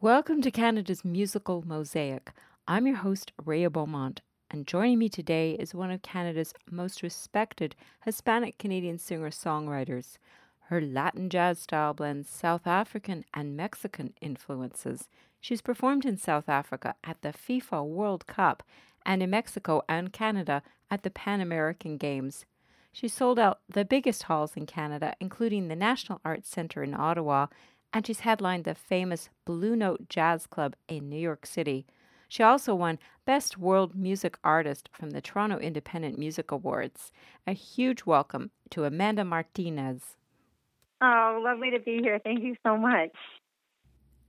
Welcome to Canada's Musical Mosaic. I'm your host, Rhea Beaumont, and joining me today is one of Canada's most respected Hispanic Canadian singer songwriters. Her Latin jazz style blends South African and Mexican influences. She's performed in South Africa at the FIFA World Cup and in Mexico and Canada at the Pan American Games. She sold out the biggest halls in Canada, including the National Arts Centre in Ottawa, and she's headlined the famous Blue Note Jazz Club in New York City. She also won Best World Music Artist from the Toronto Independent Music Awards. A huge welcome to Amanda Martinez. Oh, lovely to be here. Thank you so much.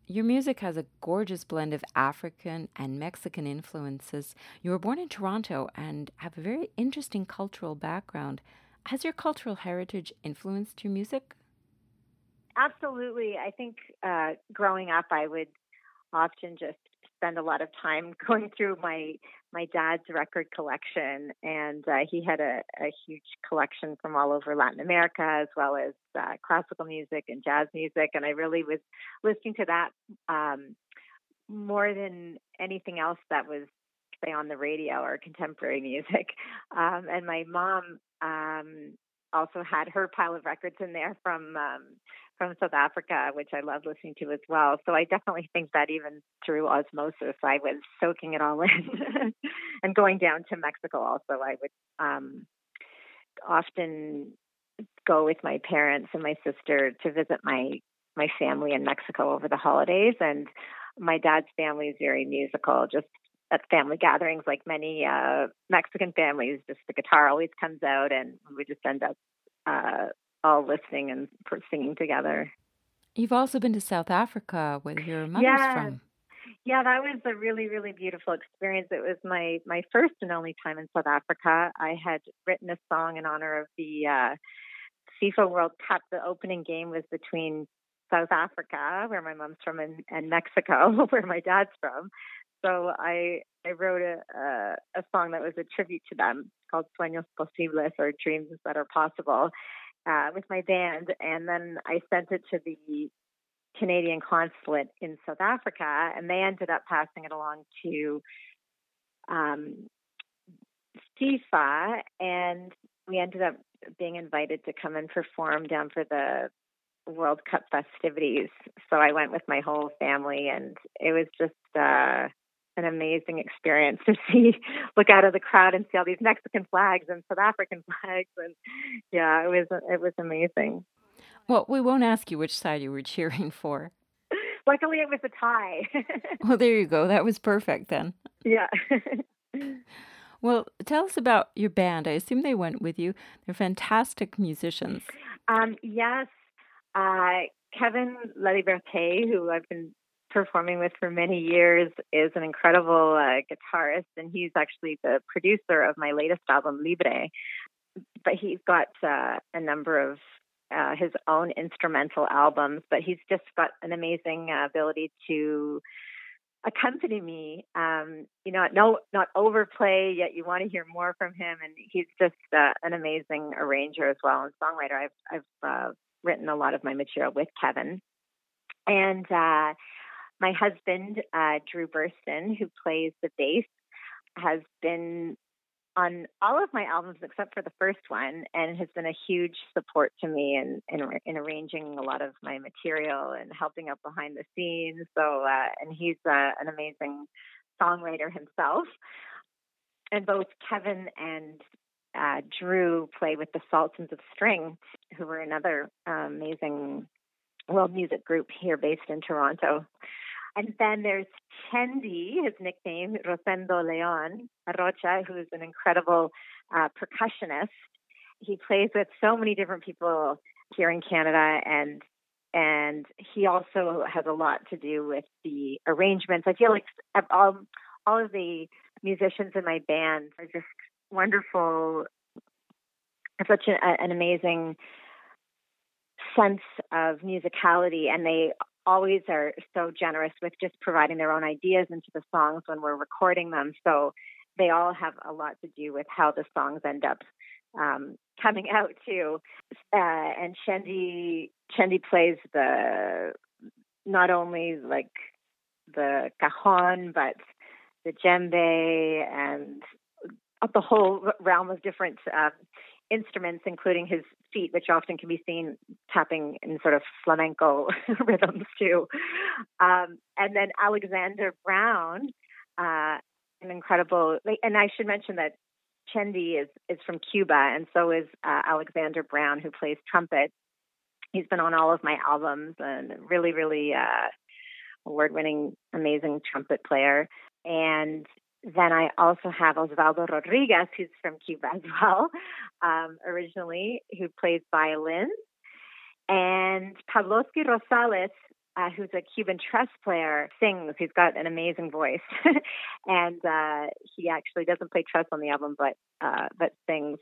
Your music has a gorgeous blend of African and Mexican influences. You were born in Toronto and have a very interesting cultural background. Has your cultural heritage influenced your music? Absolutely. I think uh, growing up, I would often just spend a lot of time going through my my dad's record collection, and uh, he had a, a huge collection from all over Latin America, as well as uh, classical music and jazz music. And I really was listening to that um, more than anything else that was say on the radio or contemporary music. Um, and my mom um, also had her pile of records in there from um, from South Africa, which I love listening to as well. So I definitely think that even through osmosis, I was soaking it all in. and going down to Mexico, also, I would um, often go with my parents and my sister to visit my my family in Mexico over the holidays. And my dad's family is very musical, just at family gatherings, like many uh, Mexican families, just the guitar always comes out, and we just end up uh, all listening and singing together. You've also been to South Africa, where your mother's yeah. from. Yeah, that was a really, really beautiful experience. It was my my first and only time in South Africa. I had written a song in honor of the uh, FIFA World Cup. The opening game was between South Africa, where my mom's from, and, and Mexico, where my dad's from. So I I wrote a, a a song that was a tribute to them. Called Sueños Posibles or Dreams That Are Possible uh, with my band, and then I sent it to the Canadian consulate in South Africa, and they ended up passing it along to um, FIFA, and we ended up being invited to come and perform down for the World Cup festivities. So I went with my whole family, and it was just uh, an amazing experience to see, look out of the crowd and see all these Mexican flags and South African flags, and yeah, it was it was amazing. Well, we won't ask you which side you were cheering for. Luckily, it was a tie. well, there you go. That was perfect then. Yeah. well, tell us about your band. I assume they went with you. They're fantastic musicians. Um, yes. Uh, Kevin Laliberte, who I've been performing with for many years is an incredible uh, guitarist, and he's actually the producer of my latest album, Libre. But he's got uh, a number of uh, his own instrumental albums, but he's just got an amazing uh, ability to accompany me. Um, you know, no, not overplay, yet you want to hear more from him, and he's just uh, an amazing arranger as well and songwriter. I've I've uh, written a lot of my material with Kevin, and my husband, uh, Drew Birston, who plays the bass, has been on all of my albums except for the first one and has been a huge support to me in, in, in arranging a lot of my material and helping out behind the scenes. So, uh, and he's uh, an amazing songwriter himself. And both Kevin and uh, Drew play with the Sultans of String, who were another uh, amazing world music group here based in Toronto. And then there's Chendi, his nickname, Rosendo Leon Rocha, who's an incredible uh, percussionist. He plays with so many different people here in Canada and and he also has a lot to do with the arrangements. I feel like all all of the musicians in my band are just wonderful, such a, an amazing sense of musicality, and they always are so generous with just providing their own ideas into the songs when we're recording them. So they all have a lot to do with how the songs end up um, coming out too. Uh, and Chendi Chendi plays the not only like the cajon, but the djembe and the whole realm of different uh, instruments, including his feet, which often can be seen tapping in sort of flamenco rhythms too. Um, and then Alexander Brown, uh, an incredible, and I should mention that Chendi is, is from Cuba, and so is uh, Alexander Brown, who plays trumpet. He's been on all of my albums and really, really uh, award winning, amazing trumpet player. And then I also have Osvaldo Rodriguez, who's from Cuba as well, um, originally, who plays violin. And Pablosky Rosales, uh, who's a Cuban tres player, sings. He's got an amazing voice, and uh, he actually doesn't play tres on the album, but uh, but sings.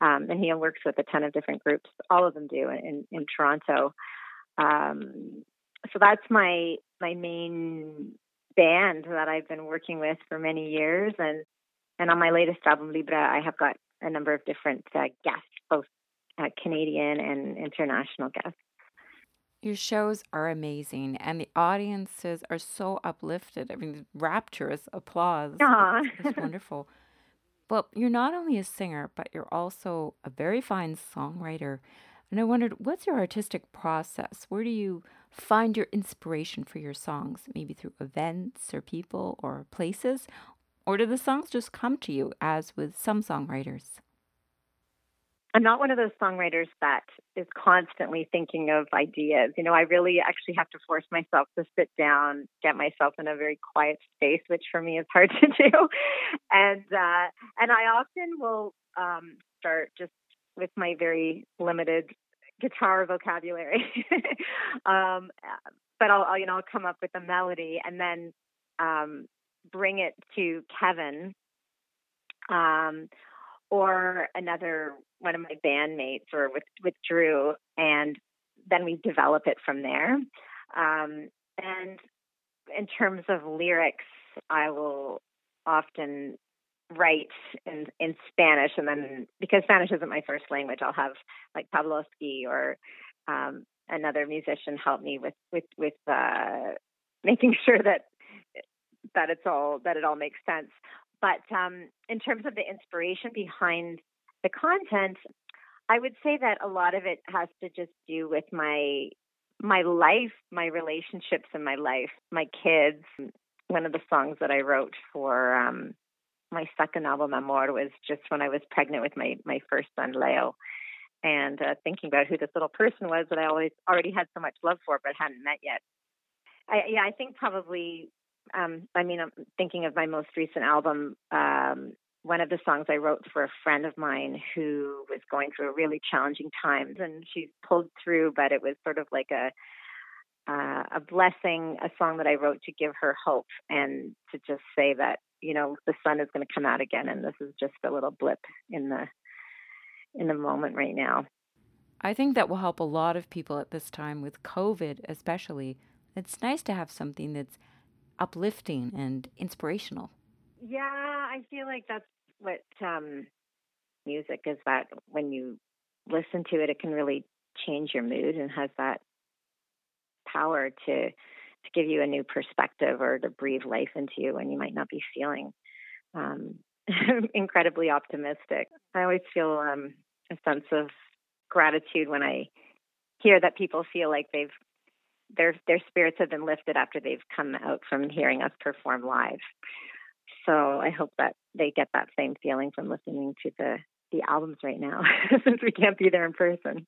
Um, and he works with a ton of different groups. All of them do in in Toronto. Um, so that's my my main band that I've been working with for many years, and and on my latest album Libre, I have got a number of different uh, guests, both uh, Canadian and international guests. Your shows are amazing, and the audiences are so uplifted. I mean, rapturous applause. It's, it's wonderful. Well, you're not only a singer, but you're also a very fine songwriter. And I wondered, what's your artistic process? Where do you find your inspiration for your songs? Maybe through events or people or places? Or do the songs just come to you, as with some songwriters? I'm not one of those songwriters that is constantly thinking of ideas. You know, I really actually have to force myself to sit down, get myself in a very quiet space, which for me is hard to do. And uh, and I often will um, start just with my very limited guitar vocabulary. um, but I'll, I'll, you know I'll come up with a melody and then um, bring it to Kevin um, or another one of my bandmates or with with Drew, and then we develop it from there. Um, and in terms of lyrics, I will often write in in Spanish, and then because Spanish isn't my first language, I'll have like Pablosky or um, another musician help me with with with uh, making sure that that it's all that it all makes sense. But um, in terms of the inspiration behind the content, I would say that a lot of it has to just do with my my life, my relationships in my life, my kids. One of the songs that I wrote for um, my second album, Amor, was just when I was pregnant with my my first son, Leo, and uh, thinking about who this little person was that I always already had so much love for, but hadn't met yet. I, yeah, I think probably. Um, I mean, I'm thinking of my most recent album. Um, one of the songs I wrote for a friend of mine who was going through a really challenging time, and she pulled through, but it was sort of like a uh, a blessing, a song that I wrote to give her hope and to just say that you know the sun is going to come out again and this is just a little blip in the in the moment right now. I think that will help a lot of people at this time with covid especially. It's nice to have something that's uplifting and inspirational. Yeah i feel like that's what um music is that when you listen to it it can really change your mood and has that power to to give you a new perspective or to breathe life into you when you might not be feeling um, incredibly optimistic. I always feel um, a sense of gratitude when I hear that people feel like they've their their spirits have been lifted after they've come out from hearing us perform live. So I hope that they get that same feeling from listening to the the albums right now, since we can't be there in person.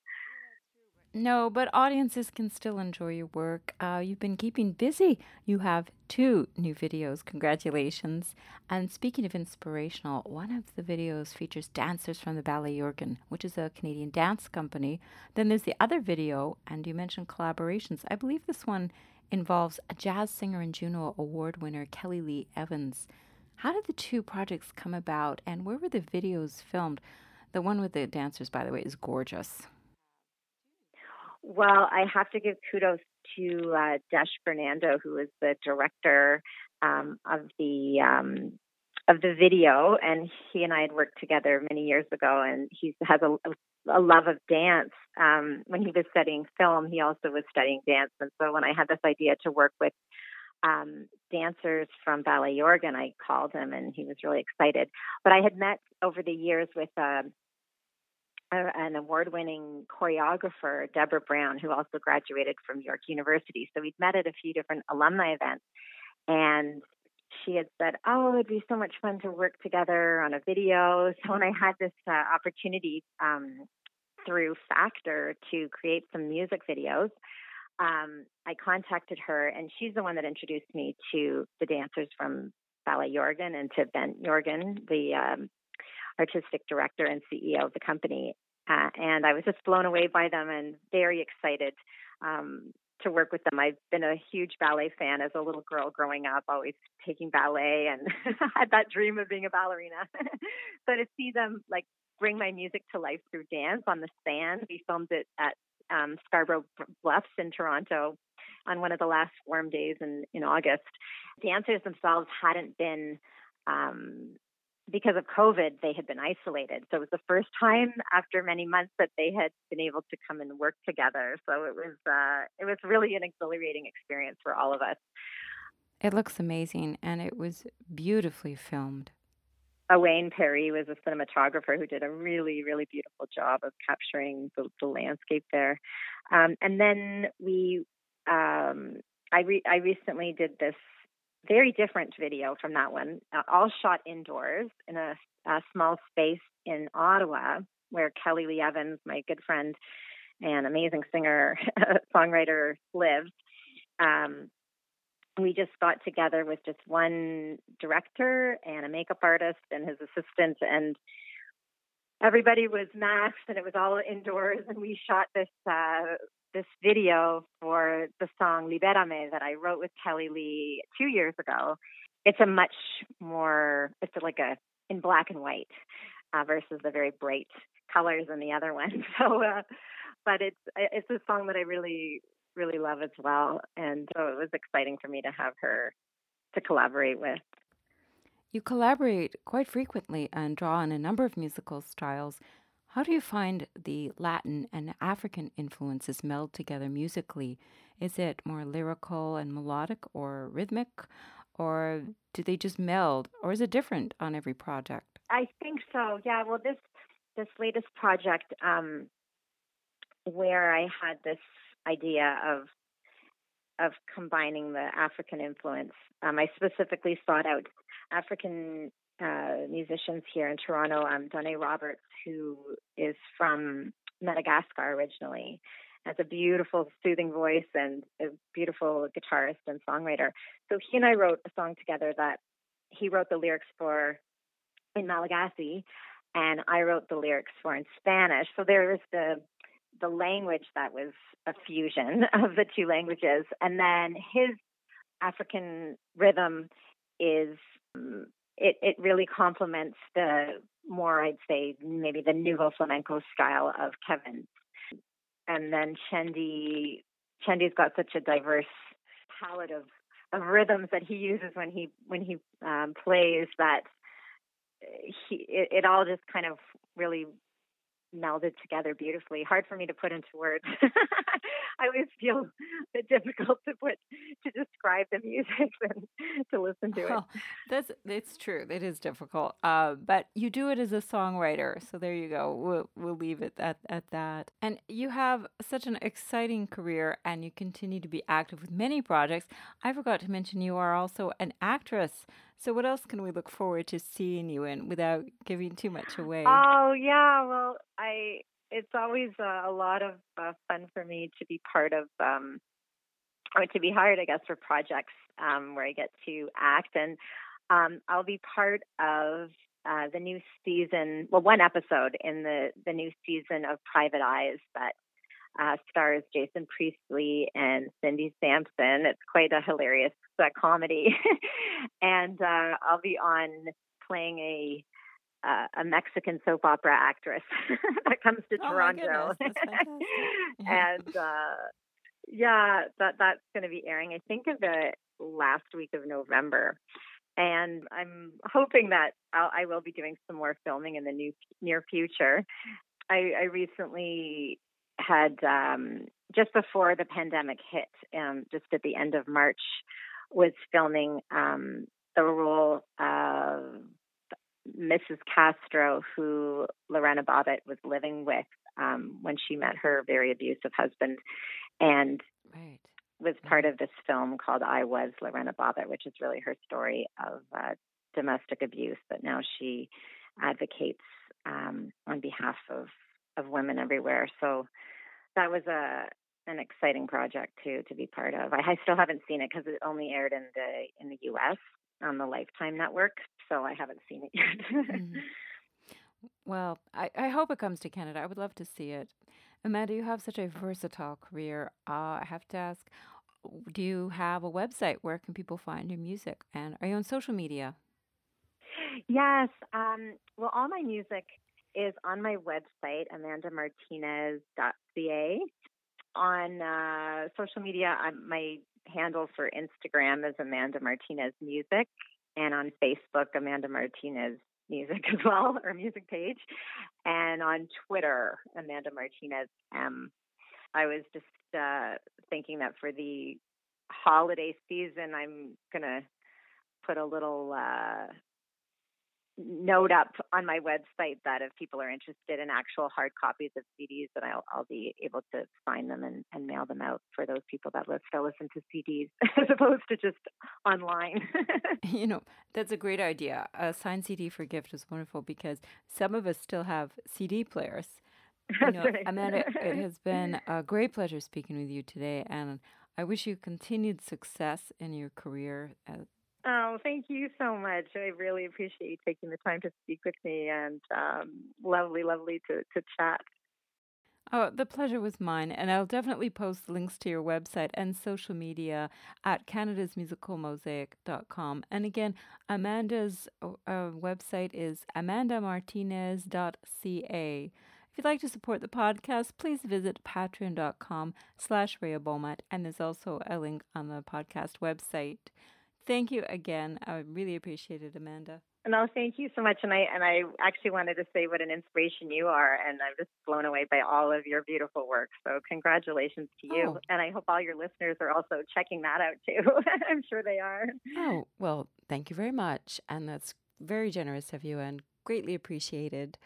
No, but audiences can still enjoy your work. Uh, you've been keeping busy. You have two new videos. Congratulations. And speaking of inspirational, one of the videos features dancers from the Ballet Jorgen, which is a Canadian dance company. Then there's the other video, and you mentioned collaborations. I believe this one involves a jazz singer and Juno Award winner, Kelly Lee Evans. How did the two projects come about, and where were the videos filmed? The one with the dancers, by the way, is gorgeous. Well, I have to give kudos to uh, Desh Fernando, who is the director um, of the um, of the video, and he and I had worked together many years ago, and he has a, a love of dance. Um, when he was studying film, he also was studying dance, and so when I had this idea to work with um, dancers from Ballet Jorgen. I called him and he was really excited. But I had met over the years with uh, an award winning choreographer, Deborah Brown, who also graduated from York University. So we'd met at a few different alumni events. And she had said, Oh, it'd be so much fun to work together on a video. So when I had this uh, opportunity um, through Factor to create some music videos, um, I contacted her, and she's the one that introduced me to the dancers from Ballet Jorgen and to Bengt Jorgen, the um, artistic director and CEO of the company. Uh, and I was just blown away by them and very excited um, to work with them. I've been a huge ballet fan as a little girl growing up, always taking ballet and had that dream of being a ballerina. so to see them like bring my music to life through dance on the sand, we filmed it at um, Scarborough Bluffs in Toronto on one of the last warm days in, in August. Dancers themselves hadn't been um, because of COVID, they had been isolated. So it was the first time after many months that they had been able to come and work together. So it was uh, it was really an exhilarating experience for all of us. It looks amazing, and it was beautifully filmed. Wayne Perry was a cinematographer who did a really, really beautiful job of capturing the, the landscape there. Um, and then we, um, I, re- I recently did this very different video from that one, uh, all shot indoors in a, a, small space in Ottawa, where Kelly Lee Evans, my good friend and amazing singer songwriter, lives. Um, we just got together with just one director and a makeup artist and his assistant, and everybody was masked, and it was all indoors, and we shot this uh, this video for the song Libérame that I wrote with Kelly Lee two years ago. It's a much more, it's like a in black and white uh, versus the very bright colors in the other one. So, uh, but it's it's a song that I really really love as well, and so it was exciting for me to have her to collaborate with. You collaborate quite frequently and draw on a number of musical styles. How do you find the Latin and African influences meld together musically? Is it more lyrical and melodic or rhythmic? Or do they just meld? Or is it different on every project? I think so. Yeah. Well, this this latest project, um, where I had this idea of of combining the African influence, um, I specifically sought out African uh, musicians here in Toronto, um, Roberts, who is from Madagascar originally, has a beautiful, soothing voice and a beautiful guitarist and songwriter. So he and I wrote a song together that he wrote the lyrics for in Malagasy, and I wrote the lyrics for in Spanish. So there was the the language that was a fusion of the two languages, and then his African rhythm is it, it really complements the more, I'd say, maybe the nouveau flamenco style of Kevin. And then Chendi, Chendi's got such a diverse palette of, of rhythms that he uses when he when he um, plays that he it, it all just kind of really melded together beautifully. Hard for me to put into words. I always feel a bit difficult to put to describe the music and to listen to well, it. That's it's true. It is difficult. Uh, but you do it as a songwriter, so there you go. We'll we'll leave it at at that. And you have such an exciting career, and you continue to be active with many projects. I forgot to mention you are also an actress. So, what else can we look forward to seeing you in without giving too much away? Oh yeah, well, I it's always uh, a lot of uh, fun for me to be part of, um, or to be hired, I guess, for projects um, where I get to act, and um, I'll be part of uh, the new season. Well, one episode in the the new season of Private Eyes that uh, stars Jason Priestley and Cindy Sampson. It's quite a hilarious uh, comedy, and uh, I'll be on playing a uh, a Mexican soap opera actress that comes to oh Toronto, and uh, yeah, that that's going to be airing. I think of the last week of November. And I'm hoping that I'll, I will be doing some more filming in the new, near future. I, I recently had um, just before the pandemic hit, um, just at the end of March, was filming um, the role of Mrs. Castro, who Lorena Bobbitt was living with um, when she met her very abusive husband, and right. was part of this film called "I Was Lorena Bobbitt," which is really her story of uh, domestic abuse. But now she advocates um, on behalf of of women everywhere. So that was a an exciting project too to be part of. I, I still haven't seen it because it only aired in the in the U.S. on the Lifetime network, so I haven't seen it yet. mm. Well, I, I hope it comes to Canada. I would love to see it. Amanda, you have such a versatile career. Uh, I have to ask, do you have a website? Where can people find your music? And are you on social media? Yes. Um, well, all my music is on my website, amandamartinez.ca. On uh, social media, I'm, my handle for Instagram is Amanda Martinez Music, and on Facebook, Amanda Martinez Music as well, or music page, and on Twitter, Amanda Martinez M. I was just uh, thinking that for the holiday season, I'm gonna put a little uh, note up on my website that if people are interested in actual hard copies of CDs, that I'll, I'll be able to find them and, and, mail them out for those people that still listen to CDs as opposed to just online. you know, that's a great idea. A signed CD for gift is wonderful because some of us still have CD players. You know, right. Amanda, it has been a great pleasure speaking with you today, and I wish you continued success in your career. Uh, Oh, thank you so much. I really appreciate you taking the time to speak with me and um, lovely, lovely to, to chat. Oh, the pleasure was mine. And I'll definitely post links to your website and social media at canadasmusicalmosaic.com. And again, Amanda's uh, website is amandamartinez.ca. If you'd like to support the podcast, please visit patreon.com slash Rhea. And there's also a link on the podcast website. Thank you again. I really appreciate it, Amanda. No, thank you so much. And I and I actually wanted to say what an inspiration you are, and I'm just blown away by all of your beautiful work. So congratulations to you, oh. and I hope all your listeners are also checking that out too. I'm sure they are. Oh well, thank you very much, and that's very generous of you, and greatly appreciated.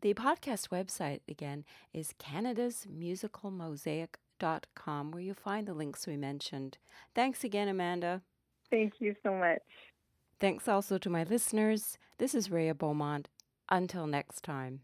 The podcast website again is canadasmusicalmosaic.com, where you'll find the links we mentioned. Thanks again, Amanda. Thank you so much. Thanks also to my listeners. This is Rhea Beaumont. Until next time.